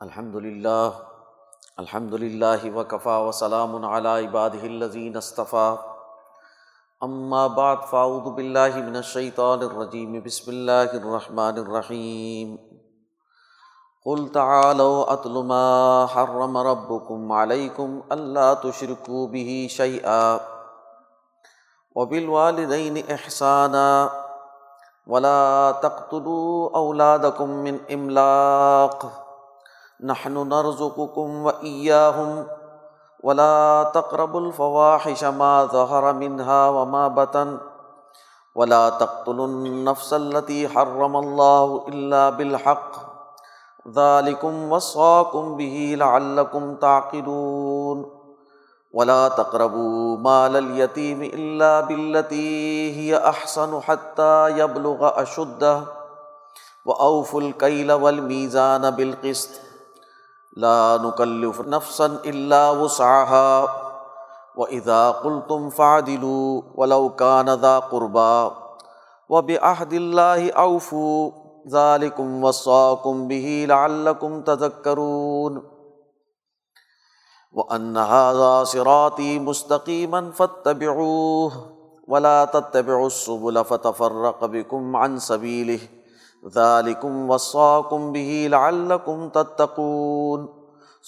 الحمد للہ الحمد للہ وکفا وسلام علی عبادہ الذین اصطفیٰ اما بعد، فاعوذ باللہ من الشیطان الرجیم، بسم اللہ الرحمن الرحیم. قل تعالوا اتل ما حرم ربکم علیکم الا تشرکوا به شیئا. وبالوالدین احسانا، ولا تقتلوا اولادکم من املاق. نحن نرزقكم وإياهم ولا تقربوا الفواحش ما ظهر منها وما بطن ولا تقتلوا النفس التي حرم الله إلا بالحق ذلكم وصاكم به لعلكم تعقلون ولا تقربوا مال اليتيم إلا بالتي هي أحسن حتى يبلغ أشده وأوفوا الكيل والميزان بالقسط لا نكلف نفسا الا وسعها واذا قلتم فعدلوا ولو كان ذا قربى وبعهد الله اوفوا ذلكم وصاكم به لعلكم تذكرون وان هذا صراطي مستقيما فاتبعوه ولا تتبعوا السبل فتفرق بكم عن سبيله ذالکم وصاکم به لعلکم تتقون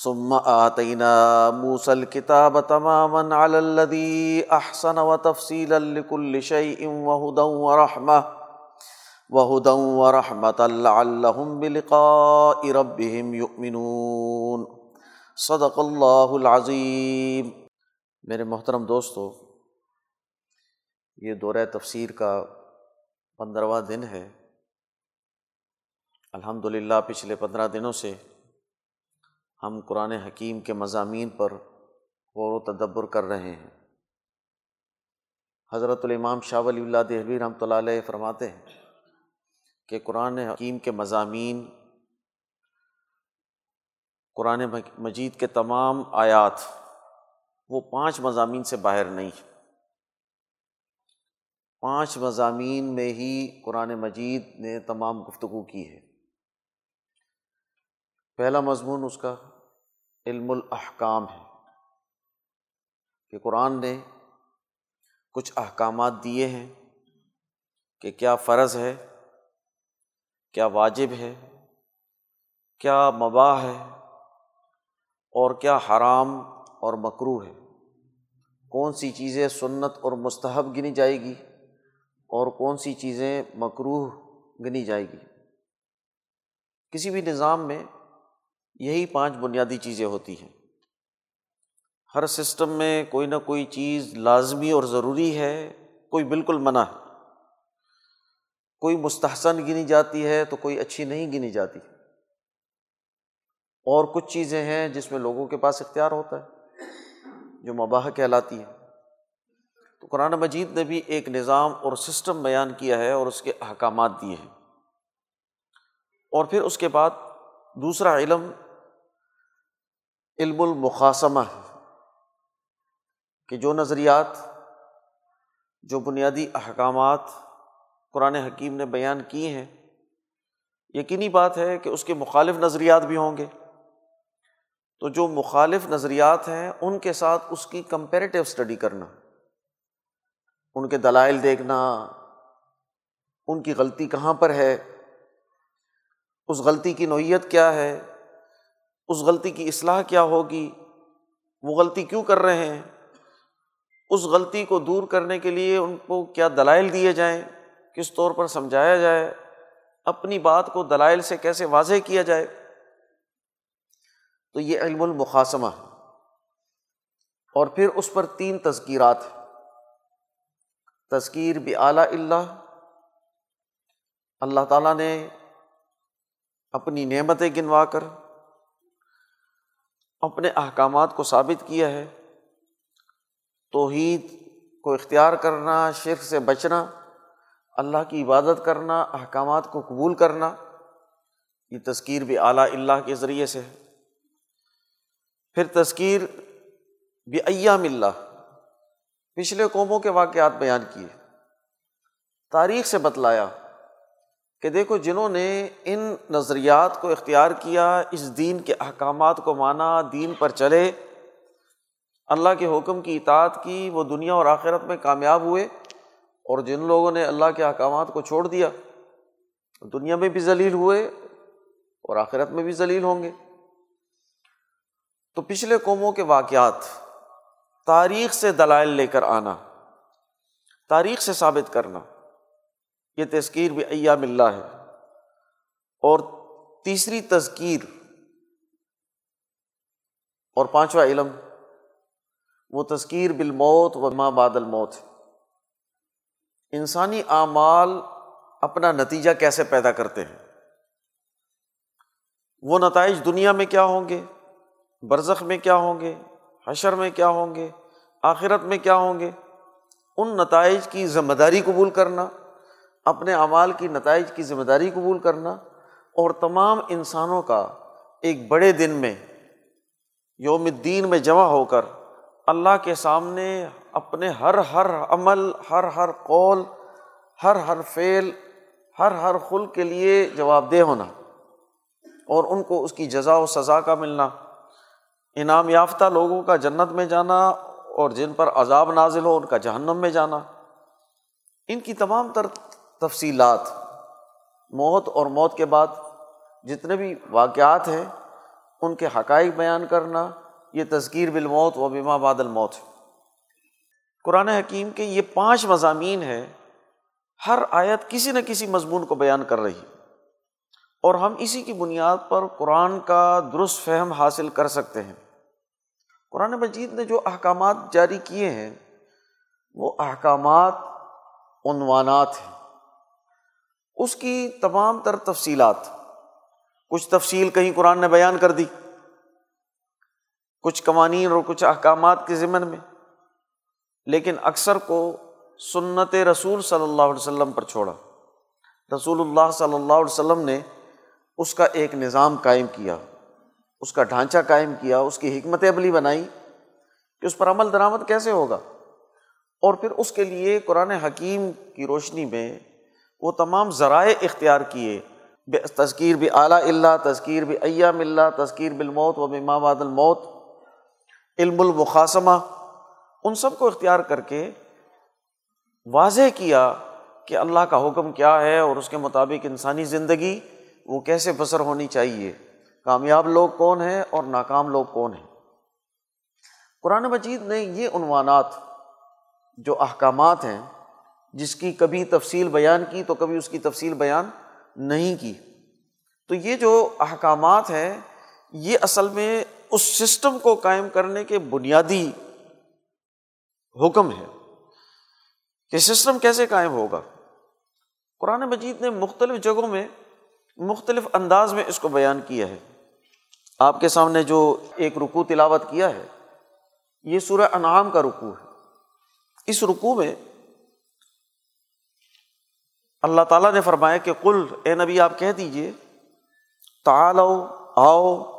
ثم آتینا موسى الكتاب تماما على الذي احسن وتفصيلا لكل شيء وهدى ورحمة وهدى ورحمة لعلهم بلقاء ربهم يؤمنون صدق اللہ العظیم میرے محترم دوستو، یہ دورہ تفسیر کا پندرہواں دن ہے۔ الحمد للہ پچھلے پندرہ دنوں سے ہم قرآن حکیم کے مضامین پر غور و تدبر کر رہے ہیں۔ حضرت الامام شاہ ولی اللہ دہلوی رحمۃ اللہ علیہ فرماتے ہیں کہ قرآن حکیم کے مضامین، قرآن مجید کے تمام آیات، وہ پانچ مضامین سے باہر نہیں۔ پانچ مضامین میں ہی قرآن مجید نے تمام گفتگو کی ہے۔ پہلا مضمون اس کا علم الاحکام ہے کہ قرآن نے کچھ احکامات دیے ہیں کہ کیا فرض ہے، کیا واجب ہے، کیا مباح ہے اور کیا حرام اور مکرو ہے۔ کون سی چیزیں سنت اور مستحب گنی جائے گی اور کون سی چیزیں مکروح گنی جائے گی۔ کسی بھی نظام میں یہی پانچ بنیادی چیزیں ہوتی ہیں۔ ہر سسٹم میں کوئی نہ کوئی چیز لازمی اور ضروری ہے، کوئی بالکل منع ہے۔ کوئی مستحسن گنی جاتی ہے تو کوئی اچھی نہیں گنی جاتی۔ اور کچھ چیزیں ہیں جس میں لوگوں کے پاس اختیار ہوتا ہے، جو مباح کہلاتی ہے تو قرآن مجید نے بھی ایک نظام اور سسٹم بیان کیا ہے اور اس کے احکامات دیے ہیں۔ اور پھر اس کے بعد دوسرا علم علم المقاسمہ ہے کہ جو نظریات، جو بنیادی احکامات قرآن حکیم نے بیان کیے ہیں، یقینی بات ہے کہ اس کے مخالف نظریات بھی ہوں گے۔ تو جو مخالف نظریات ہیں، ان کے ساتھ اس کی کمپیریٹیو اسٹڈی کرنا، ان کے دلائل دیکھنا، ان کی غلطی کہاں پر ہے، اس غلطی کی نوعیت کیا ہے اس غلطی کی اصلاح کیا ہوگی؟ وہ غلطی کیوں کر رہے ہیں؟ اس غلطی کو دور کرنے کے لیے ان کو کیا دلائل دیے جائیں؟ کس طور پر سمجھایا جائے؟ اپنی بات کو دلائل سے کیسے واضح کیا جائے؟ تو یہ علم المقاسمہ ہے۔ اور پھر اس پر تین تذکیرات ہیں۔ تذکیر بھی اعلیٰ اللہ۔ اللہ تعالیٰ نے اپنی نعمتیں گنوا کر اپنے احکامات کو ثابت کیا ہے۔ توحید کو اختیار کرنا، شرک سے بچنا، اللہ کی عبادت کرنا، احکامات کو قبول کرنا، یہ تذکیر بھی اعلیٰ اللہ کے ذریعے سے ہے۔ پھر تذکیر بھی ایام اللہ، پچھلے قوموں کے واقعات بیان کیے۔ تاریخ سے بتلایا کہ دیکھو جنہوں نے ان نظریات کو اختیار کیا، اس دین کے احکامات کو مانا، دین پر چلے، اللہ کے حکم کی اطاعت کی، وہ دنیا اور آخرت میں کامیاب ہوئے اور جن لوگوں نے اللہ کے احکامات کو چھوڑ دیا، دنیا میں بھی ذلیل ہوئے اور آخرت میں بھی ذلیل ہوں گے۔ تو پچھلے قوموں کے واقعات، تاریخ سے دلائل لے کر آنا، تاریخ سے ثابت کرنا۔ یہ تذکیر بھی ایام اللہ ہے۔ اور تیسری تذکیر اور پانچواں علم، وہ تذکیر بالموت و ماں بادل موت انسانی اعمال اپنا نتیجہ کیسے پیدا کرتے ہیں؟ وہ نتائج دنیا میں کیا ہوں گے؟ برزخ میں کیا ہوں گے؟ حشر میں کیا ہوں گے؟ آخرت میں کیا ہوں گے؟ ان نتائج کی ذمہ داری قبول کرنا اپنے اعمال کی نتائج کی ذمہ داری قبول کرنا اور تمام انسانوں کا ایک بڑے دن میں، یوم الدین میں جمع ہو کر اللہ کے سامنے اپنے ہر ہر عمل، ہر ہر قول، ہر ہر فعل، ہر ہر خل کے لیے جواب دہ ہونا اور ان کو اس کی جزا و سزا کا ملنا، انعام یافتہ لوگوں کا جنت میں جانا اور جن پر عذاب نازل ہو ان کا جہنم میں جانا۔ ان کی تمام تر تفصیلات، موت اور موت کے بعد جتنے بھی واقعات ہیں، ان کے حقائق بیان کرنا، یہ تذکیر بالموت و بیما بادل موت ہے۔ قرآن حکیم کے یہ پانچ مضامین ہیں، ہر آیت کسی نہ کسی مضمون کو بیان کر رہی اور ہم اسی کی بنیاد پر قرآن کا درست فہم حاصل کر سکتے ہیں۔ قرآن مجید نے جو احکامات جاری کیے ہیں، وہ احکامات عنوانات ہیں۔ اس کی تمام تر تفصیلات۔ کچھ تفصیل کہیں قرآن نے بیان کر دی۔ کچھ قوانین اور کچھ احکامات کے ذمن میں۔ لیکن اکثر کو سنت رسول صلی اللہ علیہ وسلم پر چھوڑا۔ رسول اللہ صلی اللہ علیہ وسلم نے اس کا ایک نظام قائم کیا۔ اس کا ڈھانچہ قائم کیا۔ اس کی حکمت عملی بنائی کہ اس پر عمل درآمد کیسے ہوگا۔ اور پھر اس کے لیے قرآن حکیم کی روشنی میں وہ تمام ذرائع اختیار کیے۔ تذکیر بھی اعلیٰ اللہ، تذکیر بھی ایام اللہ، تذکیر بالموت و امام الموت۔ علم المقاسمہ ان سب کو اختیار کر کے واضح کیا کہ اللہ کا حکم کیا ہے اور اس کے مطابق انسانی زندگی وہ کیسے بسر ہونی چاہیے۔ کامیاب لوگ کون ہیں اور ناکام لوگ کون ہیں؟ قرآن مجید نے یہ عنوانات جو احکامات ہیں جس کی کبھی تفصیل بیان کی تو کبھی اس کی تفصیل بیان نہیں کی۔ تو یہ جو احکامات ہیں، یہ اصل میں اس سسٹم کو قائم کرنے کے بنیادی حکم ہے کہ سسٹم کیسے قائم ہوگا؟ قرآن مجید نے مختلف جگہوں میں مختلف انداز میں اس کو بیان کیا ہے۔ آپ کے سامنے جو ایک رکو تلاوت کیا ہے، یہ سورہ انعام کا رکو ہے۔ اس رکو میں اللہ تعالیٰ نے فرمایا کہ کل اے نبی، آپ کہہ دیجیے تعالو آؤ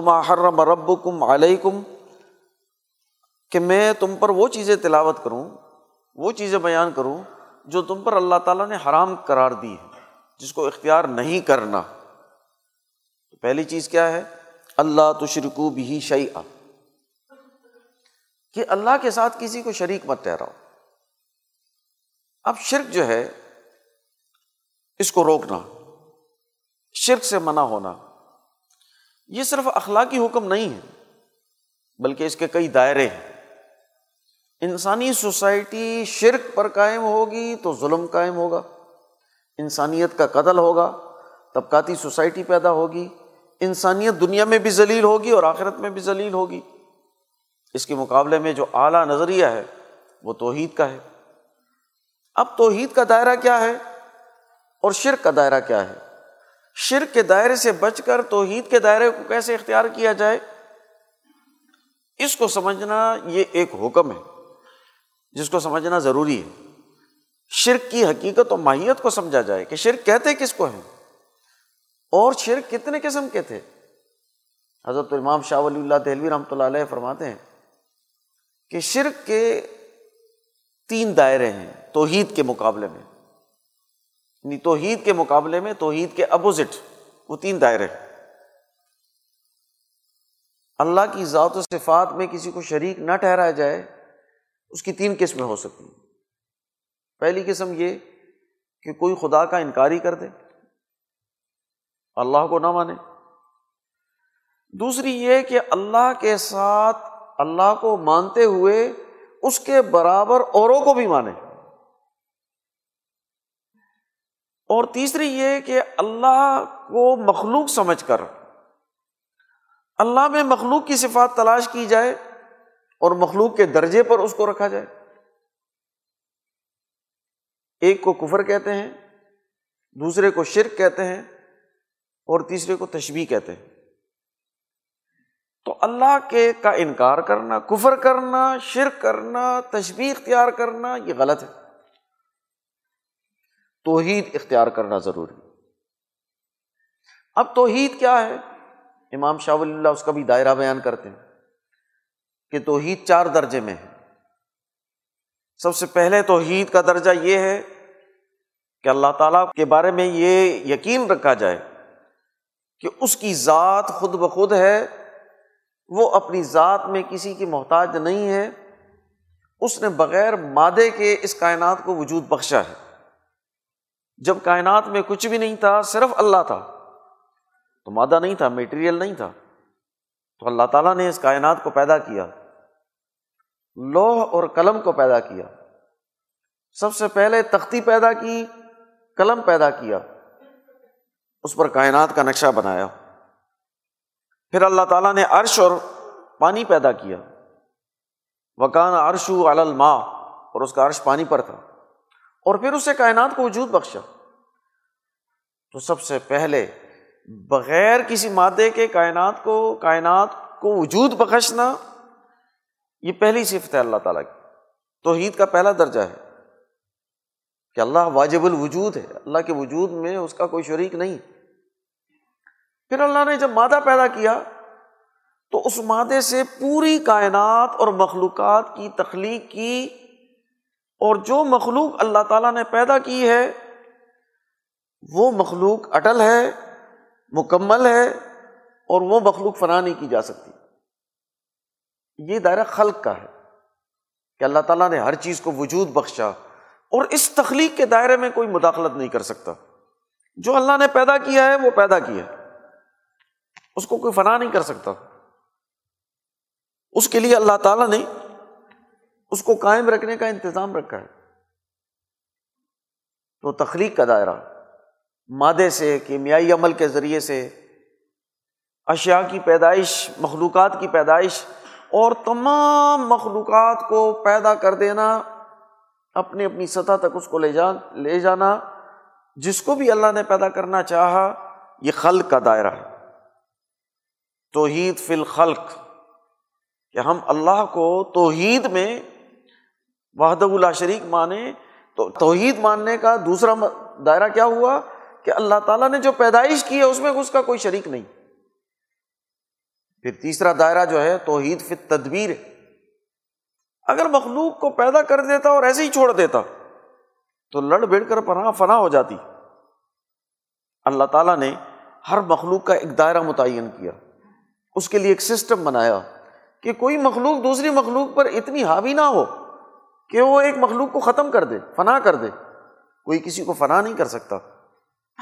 ما حرم رب کم علیہ کم کہ میں تم پر وہ چیزیں تلاوت کروں، وہ چیزیں بیان کروں جو تم پر اللہ تعالیٰ نے حرام قرار دی ہے جس کو اختیار نہیں کرنا۔ پہلی چیز کیا ہے؟ اللہ تشرکو بھی شعی کہ اللہ کے ساتھ کسی کو شریک مت ٹھہراؤ۔ اب شرک جو ہے اس کو روکنا، شرک سے منع ہونا، یہ صرف اخلاقی حکم نہیں ہے، بلکہ اس کے کئی دائرے ہیں۔ انسانی سوسائٹی شرک پر قائم ہوگی تو ظلم قائم ہوگا، انسانیت کا قتل ہوگا، طبقاتی سوسائٹی پیدا ہوگی، انسانیت دنیا میں بھی ذلیل ہوگی اور آخرت میں بھی ذلیل ہوگی۔ اس کے مقابلے میں جو اعلیٰ نظریہ ہے، وہ توحید کا ہے۔ اب توحید کا دائرہ کیا ہے؟ اور شرک کا دائرہ کیا ہے؟ شرک کے دائرے سے بچ کر توحید کے دائرے کو کیسے اختیار کیا جائے؟ اس کو سمجھنا یہ ایک حکم ہے، جس کو سمجھنا ضروری ہے۔ شرک کی حقیقت و ماہیت کو سمجھا جائے کہ شرک کہتے کس کو ہیں؟ اور شرک کتنے قسم کے تھے؟ حضرت امام شاہ ولی اللہ دہلوی رحمۃ اللہ علیہ فرماتے ہیں کہ شرک کے تین دائرے ہیں توحید کے مقابلے میں۔ یعنی توحید کے مقابلے میں توحید کے اپوزٹ وہ تین دائرے اللہ کی ذات و صفات میں کسی کو شریک نہ ٹھہرایا جائے، اس کی تین قسمیں ہو سکتی ہیں۔ پہلی قسم یہ کہ کوئی خدا کا انکاری کر دے، اللہ کو نہ مانے۔ دوسری یہ کہ اللہ کے ساتھ اللہ کو مانتے ہوئے اس کے برابر اوروں کو بھی مانے۔ اور تیسری یہ کہ اللہ کو مخلوق سمجھ کر، اللہ میں مخلوق کی صفات تلاش کی جائے اور مخلوق کے درجے پر اس کو رکھا جائے۔ ایک کو کفر کہتے ہیں، دوسرے کو شرک کہتے ہیں اور تیسرے کو تشبیح کہتے ہیں۔ تو اللہ کے کا انکار کرنا، کفر کرنا، شرک کرنا، تشبیح اختیار کرنا، یہ غلط ہے۔ توحید اختیار کرنا ضروری اب توحید کیا ہے؟ امام شاہ ولی اللہ اس کا بھی دائرہ بیان کرتے ہیں کہ توحید چار درجے میں ہے۔ سب سے پہلے توحید کا درجہ یہ ہے کہ اللہ تعالیٰ کے بارے میں یہ یقین رکھا جائے کہ اس کی ذات خود بخود ہے، وہ اپنی ذات میں کسی کی محتاج نہیں ہے، اس نے بغیر مادے کے اس کائنات کو وجود بخشا ہے۔ جب کائنات میں کچھ بھی نہیں تھا، صرف اللہ تھا۔ تو مادہ نہیں تھا میٹیریل نہیں تھا۔ تو اللہ تعالیٰ نے اس کائنات کو پیدا کیا۔ لوہ اور قلم کو پیدا کیا۔ سب سے پہلے تختی پیدا کی، قلم پیدا کیا۔ اس پر کائنات کا نقشہ بنایا۔ پھر اللہ تعالیٰ نے عرش اور پانی پیدا کیا۔ وکان عرشو الماء اور اس کا عرش پانی پر تھا۔ اور پھر اسے کائنات کو وجود بخشا۔ تو سب سے پہلے بغیر کسی مادے کے کائنات کو کائنات کو وجود بخشنا، یہ پہلی صفت ہے اللہ تعالیٰ کی۔ توحید کا پہلا درجہ ہے۔ کہ اللہ واجب الوجود ہے۔ اللہ کے وجود میں اس کا کوئی شریک نہیں۔ پھر اللہ نے جب مادہ پیدا کیا، تو اس مادے سے پوری کائنات اور مخلوقات کی تخلیق کی اور جو مخلوق اللہ تعالیٰ نے پیدا کی ہے، وہ مخلوق اٹل ہے، مکمل ہے، اور وہ مخلوق فنا نہیں کی جا سکتی۔ یہ دائرہ خلق کا ہے کہ اللہ تعالیٰ نے ہر چیز کو وجود بخشا، اور اس تخلیق کے دائرے میں کوئی مداخلت نہیں کر سکتا۔ جو اللہ نے پیدا کیا ہے، وہ پیدا کیا اس کو کوئی فنا نہیں کر سکتا۔ اس کے لیے اللہ تعالیٰ نے اس کو قائم رکھنے کا انتظام رکھا ہے۔ تو تخلیق کا دائرہ، مادے سے، کیمیائی عمل کے ذریعے سے اشیا کی پیدائش، مخلوقات کی پیدائش، اور تمام مخلوقات کو پیدا کر دینا، اپنی اپنی سطح تک اس کو لے جان، لے جانا، جس کو بھی اللہ نے پیدا کرنا چاہا، یہ خلق کا دائرہ ہے۔ توحید فی الخلق، کہ ہم اللہ کو توحید میں وحد اللہ شریک مانے تو توحید ماننے کا دوسرا دائرہ کیا ہوا کہ اللہ تعالیٰ نے جو پیدائش کی ہے اس میں اس کا کوئی شریک نہیں۔ پھر تیسرا دائرہ جو ہے توحید فی تدبیر ہے اگر مخلوق کو پیدا کر دیتا اور ایسے ہی چھوڑ دیتا تو لڑ بھڑ کر پناہ فنا ہو جاتی۔ اللہ تعالیٰ نے ہر مخلوق کا ایک دائرہ متعین کیا۔ اس کے لیے ایک سسٹم بنایا کہ کوئی مخلوق دوسری مخلوق پر اتنی حاوی نہ ہو۔ کہ وہ ایک مخلوق کو ختم کر دے، فنا کر دے۔ کوئی کسی کو فنا نہیں کر سکتا۔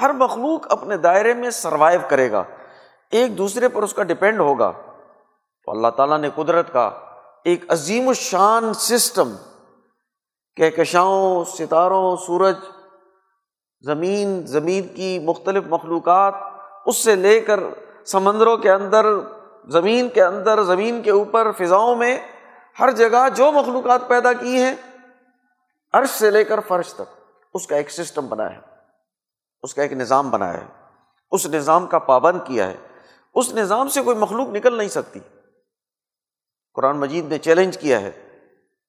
ہر مخلوق اپنے دائرے میں سروائو کرے گا۔ ایک دوسرے پر اس کا ڈپینڈ ہوگا۔ تو اللہ تعالیٰ نے قدرت کا ایک عظیم الشان سسٹم کہکشاؤں، ستاروں، سورج، زمین زمین کی مختلف مخلوقات، اس سے لے کر سمندروں کے اندر، زمین کے اندر، زمین کے اوپر، فضاؤں میں ہر جگہ جو مخلوقات پیدا کی ہیں، عرش سے لے کر فرش تک، اس کا ایک سسٹم بنا ہے، اس کا ایک نظام بنایا ہے، اس نظام کا پابند کیا ہے۔ اس نظام سے کوئی مخلوق نکل نہیں سکتی۔ قرآن مجید نے چیلنج کیا ہے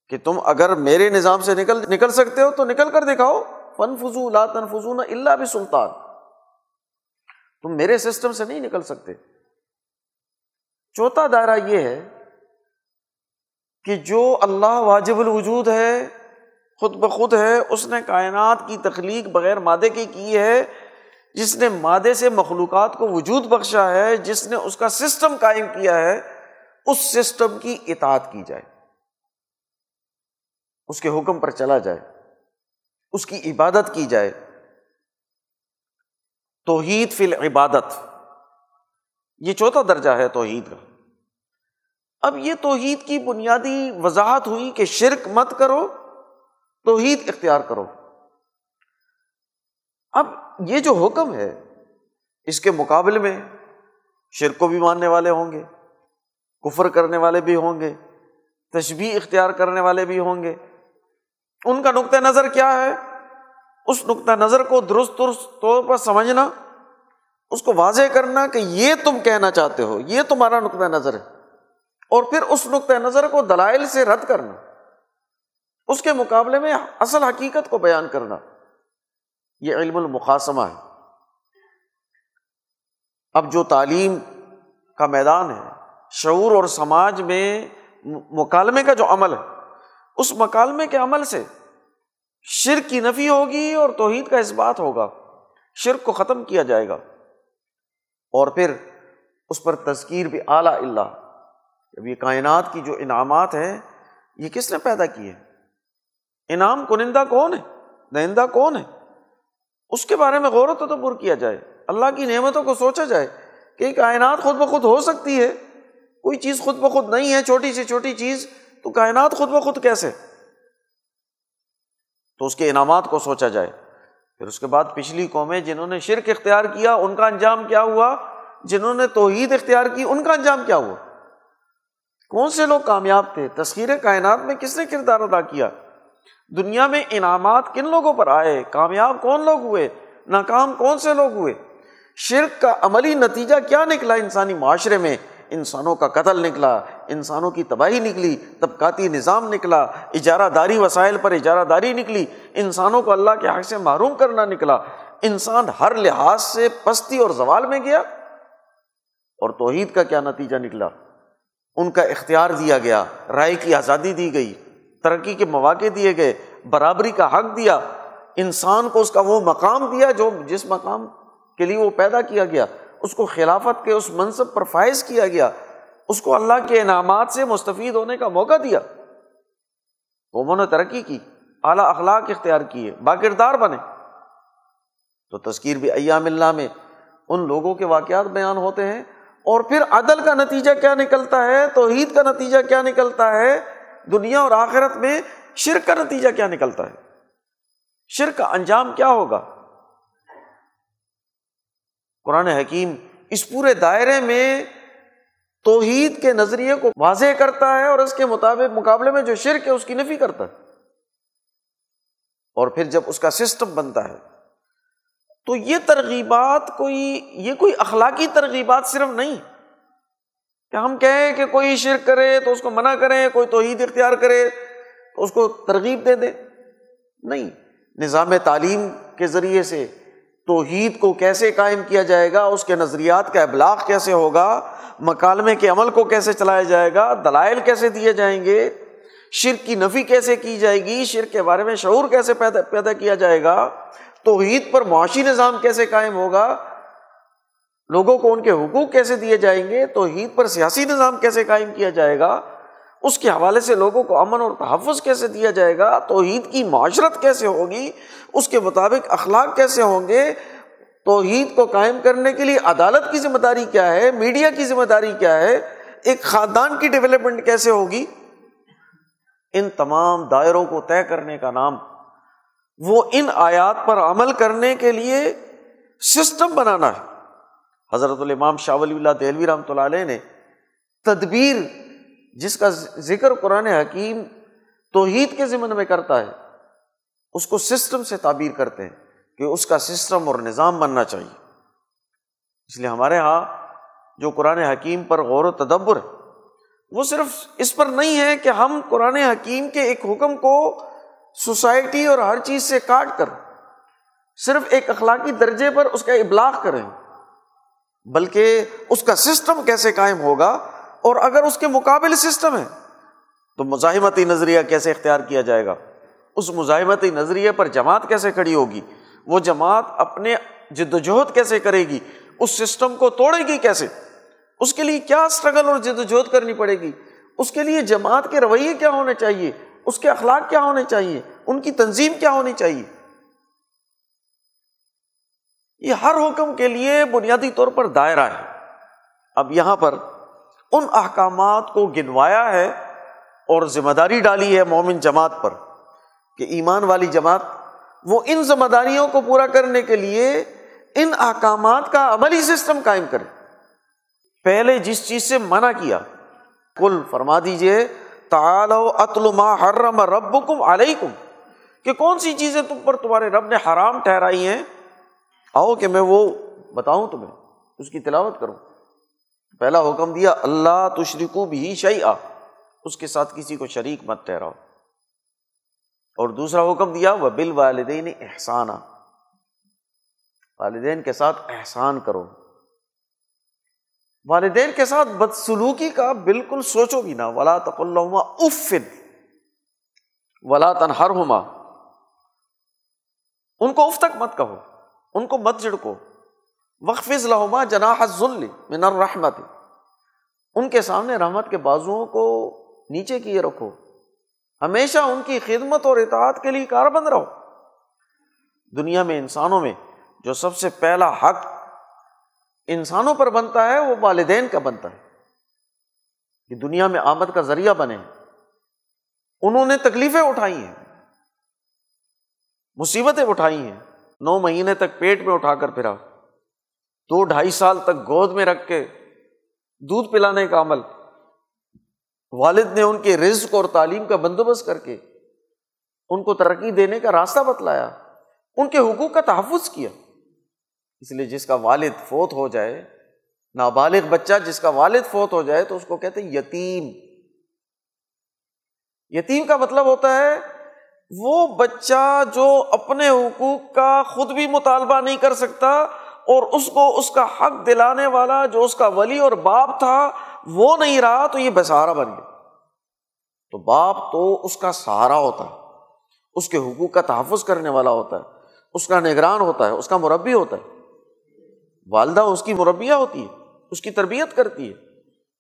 کہ تم اگر میرے نظام سے نکل نکل سکتے ہو تو نکل کر دکھاؤ۔ فن فضو لا تنفضو نہ اللہ بھی سلطان تم میرے سسٹم سے نہیں نکل سکتے۔ چوتھا دائرہ یہ ہے کہ جو اللہ واجب الوجود ہے، خود بخود ہے، اس نے کائنات کی تخلیق بغیر مادے کی کی ہے، جس نے مادے سے مخلوقات کو وجود بخشا ہے، جس نے اس کا سسٹم قائم کیا ہے، اس سسٹم کی اطاعت کی جائے۔ اس کے حکم پر چلا جائے۔ اس کی عبادت کی جائے۔ توحید فی العبادت۔ یہ چوتھا درجہ ہے توحید کا۔ اب یہ توحید کی بنیادی وضاحت ہوئی کہ شرک مت کرو، توحید اختیار کرو۔ اب یہ جو حکم ہے، اس کے مقابلے میں شرک کو بھی ماننے والے ہوں گے، کفر کرنے والے بھی ہوں گے تشبیح اختیار کرنے والے بھی ہوں گے۔ ان کا نقطۂ نظر کیا ہے؟ اس نقطۂ نظر کو درست درست طور پر سمجھنا، اس کو واضح کرنا کہ یہ تم کہنا چاہتے ہو، یہ تمہارا نقطۂ نظر ہے۔ اور پھر اس نقطۂ نظر کو دلائل سے رد کرنا، اس کے مقابلے میں اصل حقیقت کو بیان کرنا، یہ علم المقاسمہ ہے۔ اب جو تعلیم کا میدان ہے، شعور اور سماج میں مکالمے کا جو عمل ہے، اس مکالمے کے عمل سے شرک کی نفی ہوگی اور توحید کا اس بات ہوگا، شرک کو ختم کیا جائے گا۔ اور پھر اس پر تذکیر بھی اعلیٰ اللہ۔ اب یہ کائنات کی جو انعامات ہیں، یہ کس نے پیدا کی ہے انعام کنندہ کون ہے؟ دہندہ کون ہے؟ اس کے بارے میں غور و تدبر کیا جائے۔ اللہ کی نعمتوں کو سوچا جائے کہ کائنات خود بخود ہو سکتی ہے۔ کوئی چیز خود بخود نہیں ہے، چھوٹی سی چھوٹی چیز، تو کائنات خود بخود کیسے؟ تو اس کے انعامات کو سوچا جائے۔ پھر اس کے بعد پچھلی قومیں جنہوں نے شرک اختیار کیا، ان کا انجام کیا ہوا؟ جنہوں نے توحید اختیار کی، ان کا انجام کیا ہوا؟ کون سے لوگ کامیاب تھے؟ تسخیر کائنات میں کس نے کردار ادا کیا؟ دنیا میں انعامات کن لوگوں پر آئے؟ کامیاب کون لوگ ہوئے؟ ناکام کون سے لوگ ہوئے؟ شرک کا عملی نتیجہ کیا نکلا انسانی معاشرے میں؟ انسانوں کا قتل نکلا، انسانوں کی تباہی نکلی، طبقاتی نظام نکلا اجارہ داری وسائل پر اجارہ داری نکلی، انسانوں کو اللہ کے حق سے معروم کرنا نکلا۔ انسان ہر لحاظ سے پستی اور زوال میں گیا اور توحید کا کیا نتیجہ نکلا؟ ان کا اختیار دیا گیا، رائے کی آزادی دی گئی، ترقی کے مواقع دیے گئے، برابری کا حق دیا، انسان کو اس کا وہ مقام دیا جو جس مقام کے لیے وہ پیدا کیا گیا، اس کو خلافت کے اس منصب پر فائز کیا گیا، اس کو اللہ کے انعامات سے مستفید ہونے کا موقع دیا۔ قوموں نے ترقی کی، اعلیٰ اخلاق اختیار کیے، باکردار بنے۔ تو تذکیر بھی ایام اللہ میں ان لوگوں کے واقعات بیان ہوتے ہیں اور پھر عدل کا نتیجہ کیا نکلتا ہے؟ توحید کا نتیجہ کیا نکلتا ہے؟ دنیا اور آخرت میں شرک کا نتیجہ کیا نکلتا ہے؟ شرک کا انجام کیا ہوگا؟ قرآن حکیم اس پورے دائرے میں توحید کے نظریے کو واضح کرتا ہے اور اس کے مطابق مقابلے میں جو شرک ہے اس کی نفی کرتا ہے۔ اور پھر جب اس کا سسٹم بنتا ہے تو یہ ترغیبات کوئی، یہ کوئی اخلاقی ترغیبات صرف نہیں۔ کہ ہم کہیں کہ کوئی شرک کرے تو اس کو منع کریں، کوئی توحید اختیار کرے تو اس کو ترغیب دے دیں نہیں، نظام تعلیم کے ذریعے سے توحید کو کیسے قائم کیا جائے گا، اس کے نظریات کا ابلاغ کیسے ہوگا، مکالمے کے عمل کو کیسے چلایا جائے گا، دلائل کیسے دیے جائیں گے، شرک کی نفی کیسے کی جائے گی، شرک کے بارے میں شعور کیسے پیدا پیدا کیا جائے گا توحید پر معاشی نظام کیسے قائم ہوگا؟ لوگوں کو ان کے حقوق کیسے دیے جائیں گے؟ توحید پر سیاسی نظام کیسے قائم کیا جائے گا؟ اس کے حوالے سے لوگوں کو امن اور تحفظ کیسے دیا جائے گا؟ توحید کی معاشرت کیسے ہوگی؟ اس کے مطابق اخلاق کیسے ہوں گے؟ توحید کو قائم کرنے کے لیے عدالت کی ذمہ داری کیا ہے؟ میڈیا کی ذمہ داری کیا ہے؟ ایک خاندان کی ڈیولپمنٹ کیسے ہوگی؟ ان تمام دائروں کو طے کرنے کا نام وہ ان آیات پر عمل کرنے کے لیے سسٹم بنانا ہے۔ حضرت الامام شاہ ولی اللہ دہلوی رحمۃ اللہ علیہ نے تدبیر، جس کا ذکر قرآن حکیم توحید کے ذمن میں کرتا ہے، اس کو سسٹم سے تعبیر کرتے ہیں کہ اس کا سسٹم اور نظام بننا چاہیے۔ اس لیے ہمارے یہاں جو قرآن حکیم پر غور و تدبر ہے، وہ صرف اس پر نہیں ہے کہ ہم قرآن حکیم کے ایک حکم کو سوسائٹی اور ہر چیز سے کاٹ کر صرف ایک اخلاقی درجے پر اس کا ابلاغ کریں، بلکہ اس کا سسٹم کیسے قائم ہوگا اور اگر اس کے مقابل سسٹم ہے، تو مزاحمتی نظریہ کیسے اختیار کیا جائے گا؟ اس مزاحمتی نظریے پر جماعت کیسے کھڑی ہوگی؟ وہ جماعت اپنے جد وجہد کیسے کرے گی؟ اس سسٹم کو توڑے گی کیسے؟ اس کے لیے کیا اسٹرگل اور جد وجہد کرنی پڑے گی؟ اس کے لیے جماعت کے رویے کیا ہونے چاہیے؟ اس کے اخلاق کیا ہونے چاہیے؟ ان کی تنظیم کیا ہونی چاہیے؟ یہ ہر حکم کے لیے بنیادی طور پر دائرہ ہے۔ اب یہاں پر ان احکامات کو گنوایا ہے اور ذمہ داری ڈالی ہے مومن جماعت پر کہ ایمان والی جماعت وہ ان ذمہ داریوں کو پورا کرنے کے لیے ان احکامات کا عملی سسٹم قائم کرے۔ پہلے جس چیز سے منع کیا کل فرما دیجیے حرم رب کم علیہ کہ کون سی چیزیں تم پر تمہارے رب نے حرام ٹھہرائی ہیں؟ آؤ کہ میں وہ بتاؤں تمہیں، اس کی تلاوت کروں۔ پہلا حکم دیا، اللہ تشریکو بھی شعی اس کے ساتھ کسی کو شریک مت ٹھہراؤ۔ اور دوسرا حکم دیا وہ بال والدین احسان والدین کے ساتھ احسان کرو۔ والدین کے ساتھ بدسلوکی کا بالکل سوچو بھی نہ۔ ولا تق اللہ افن ولا تنہر ہوما ان کو اف تک مت کہو۔ ان کو مت جھڑکو۔ وقف لہما جناح ذل من الرحمت ان کے سامنے رحمت کے بازوؤں کو نیچے کیے رکھو۔ ہمیشہ ان کی خدمت اور اطاعت کے لیے کاربند رہو۔ دنیا میں انسانوں میں جو سب سے پہلا حق انسانوں پر بنتا ہے، وہ والدین کا بنتا ہے۔ کہ دنیا میں آمد کا ذریعہ بنے انہوں نے تکلیفیں اٹھائی ہیں۔ مصیبتیں اٹھائی ہیں۔ نو مہینے تک پیٹ میں اٹھا کر پھرا دو ڈھائی سال تک گود میں رکھ کے دودھ پلانے کا عمل۔ والد نے ان کے رزق اور تعلیم کا بندوبست کر کے ان کو ترقی دینے کا راستہ بتلایا۔ ان کے حقوق کا تحفظ کیا۔ اس لیے جس کا والد فوت ہو جائے، نابالغ بچہ جس کا والد فوت ہو جائے تو اس کو کہتے ہیں یتیم۔ یتیم کا مطلب ہوتا ہے وہ بچہ جو اپنے حقوق کا خود بھی مطالبہ نہیں کر سکتا اور اس کو اس کا حق دلانے والا جو اس کا ولی اور باپ تھا وہ نہیں رہا تو یہ بسہارا بن گیا۔ تو باپ تو اس کا سہارا ہوتا ہے، اس کے حقوق کا تحفظ کرنے والا ہوتا ہے، اس کا نگران ہوتا ہے، اس کا مربی ہوتا ہے۔ والدہ اس کی مربیہ ہوتی ہے، اس کی تربیت کرتی ہے،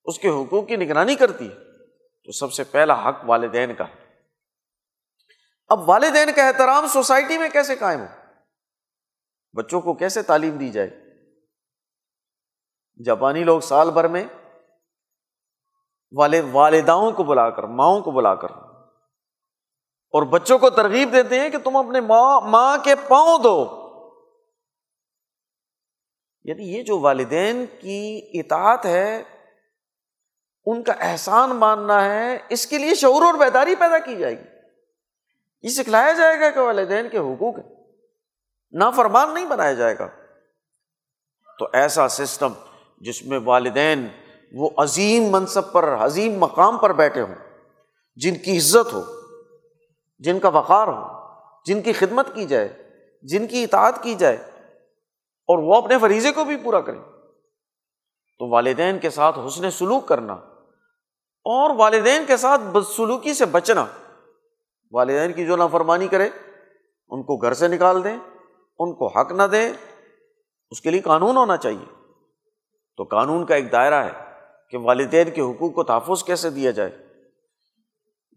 اس کے حقوق کی نگرانی کرتی ہے۔ تو سب سے پہلا حق والدین کا۔ ہے اب والدین کا احترام سوسائٹی میں کیسے قائم ہو؟ بچوں کو کیسے تعلیم دی جائے؟ جاپانی لوگ سال بھر میں والے والداؤں کو بلا کر، ماؤں کو بلا کر۔ اور بچوں کو ترغیب دیتے ہیں کہ تم اپنے ماں ماں کے پاؤں دو یعنی یہ جو والدین کی اطاعت ہے، ان کا احسان ماننا ہے، اس کے لیے شعور اور بیداری پیدا کی جائے گی۔ یہ سکھلایا جائے گا کہ والدین کے حقوق ہیں۔ نافرمان نہیں بنایا جائے گا۔ تو ایسا سسٹم جس میں والدین وہ عظیم منصب پر، عظیم مقام پر بیٹھے ہوں، جن کی عزت ہو، جن کا وقار ہو، جن کی خدمت کی جائے، جن کی اطاعت کی جائے اور وہ اپنے فریضے کو بھی پورا کریں۔ تو والدین کے ساتھ حسن سلوک کرنا اور والدین کے ساتھ بدسلوکی سے بچنا۔ والدین کی جو نافرمانی کرے، ان کو گھر سے نکال دیں، ان کو حق نہ دیں، اس کے لیے قانون ہونا چاہیے۔ تو قانون کا ایک دائرہ ہے کہ والدین کے حقوق کو تحفظ کیسے دیا جائے۔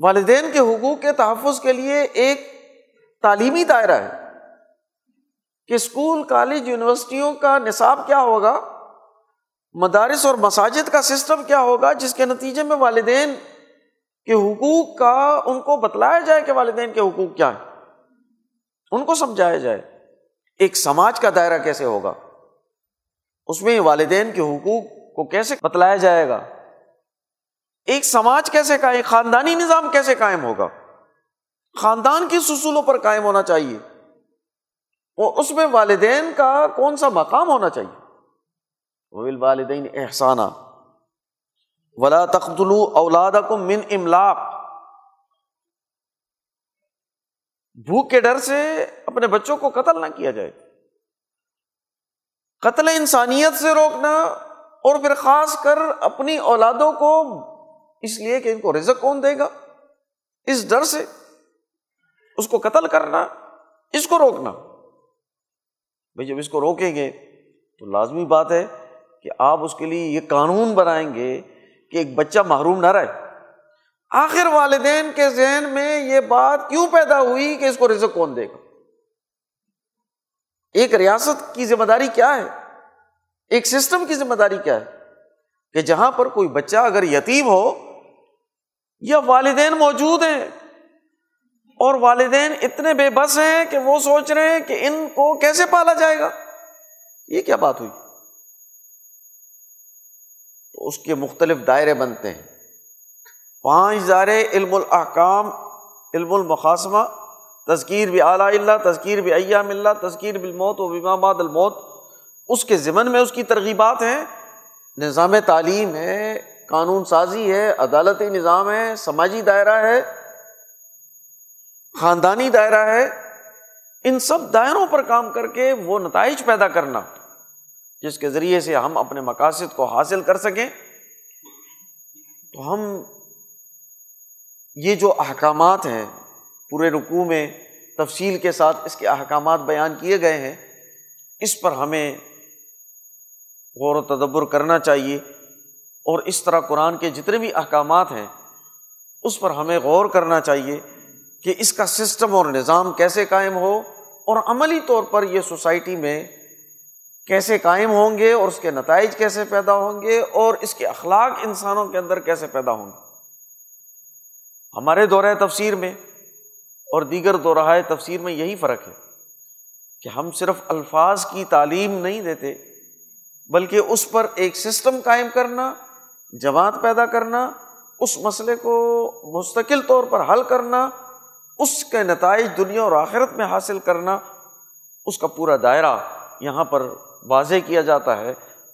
والدین کے حقوق کے تحفظ کے لیے ایک تعلیمی دائرہ ہے۔ کہ اسکول، کالج، یونیورسٹیوں کا نصاب کیا ہوگا؟ مدارس اور مساجد کا سسٹم کیا ہوگا؟ جس کے نتیجے میں والدین کے حقوق کا، ان کو بتلایا جائے کہ والدین کے حقوق کیا ہیں۔ ان کو سمجھایا جائے۔ ایک سماج کا دائرہ کیسے ہوگا؟ اس میں والدین کے حقوق کو کیسے بتلایا جائے گا؟ ایک سماج کیسے قائم، خاندانی نظام کیسے قائم ہوگا؟ خاندان کی سسولوں پر قائم ہونا چاہیے۔ اس میں والدین کا کون سا مقام ہونا چاہیے؟ والدین احسانہ ولا تختلو اولاد کو من املاق بھوک کے ڈر سے اپنے بچوں کو قتل نہ کیا جائے۔ قتل انسانیت سے روکنا اور پھر خاص کر اپنی اولادوں کو اس لیے کہ ان کو رزق کون دے گا؟ اس ڈر سے۔ اس کو قتل کرنا، اس کو روکنا۔ بھائی جب اس کو روکیں گے تو لازمی بات ہے کہ آپ اس کے لیے یہ قانون بنائیں گے کہ ایک بچہ محروم نہ رہے۔ آخر والدین کے ذہن میں یہ بات کیوں پیدا ہوئی کہ اس کو رزق کون دے گا؟ ایک ریاست کی ذمہ داری کیا ہے؟ ایک سسٹم کی ذمہ داری کیا ہے؟ کہ جہاں پر کوئی بچہ اگر یتیم ہو یا والدین موجود ہیں اور والدین اتنے بے بس ہیں کہ وہ سوچ رہے ہیں کہ ان کو کیسے پالا جائے گا؟ یہ کیا بات ہوئی؟ تو اس کے مختلف دائرے بنتے ہیں۔ پانچ دائرے علم الحکام علم المقاسمہ تذکیر بھی اعلیٰ اللہ تذکیر بھی ایام اللہ تذکیر بالموت و بمامات الموت۔ اس کے ضمن میں اس کی ترغیبات ہیں۔ نظام تعلیم ہے، قانون سازی ہے، عدالتی نظام ہے، سماجی دائرہ ہے۔ خاندانی دائرہ ہے، ان سب دائروں پر کام کر کے وہ نتائج پیدا کرنا، جس کے ذریعے سے ہم اپنے مقاصد کو حاصل کر سکیں۔ تو ہم یہ جو احکامات ہیں، پورے رقوع میں تفصیل کے ساتھ اس کے احکامات بیان کیے گئے ہیں، اس پر ہمیں غور و تدبر کرنا چاہیے۔ اور اس طرح قرآن کے جتنے بھی احکامات ہیں، اس پر ہمیں غور کرنا چاہیے۔ کہ اس کا سسٹم اور نظام کیسے قائم ہو اور عملی طور پر یہ سوسائٹی میں کیسے قائم ہوں گے اور اس کے نتائج کیسے پیدا ہوں گے اور اس کے اخلاق انسانوں کے اندر کیسے پیدا ہوں گے۔ ہمارے دورۂ تفسیر میں اور دیگر دورہ تفسیر میں یہی فرق ہے کہ ہم صرف الفاظ کی تعلیم نہیں دیتے بلکہ اس پر ایک سسٹم قائم کرنا، جماعت پیدا کرنا، اس مسئلے کو مستقل طور پر حل کرنا اس کے نتائج دنیا اور آخرت میں حاصل کرنا اس کا پورا دائرہ یہاں پر واضح کیا جاتا ہے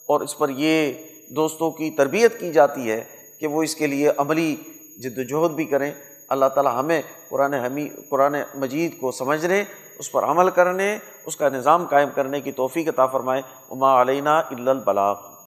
اور اس پر یہ دوستوں کی تربیت کی جاتی ہے کہ وہ اس کے لیے عملی جد وجہد بھی کریں۔ اللہ تعالیٰ ہمیں قرآن حمی، قرآن مجید کو سمجھنے، اس پر عمل کرنے، اس کا نظام قائم کرنے کی توفیق عطا فرمائے۔ عما علینہ البلاغ۔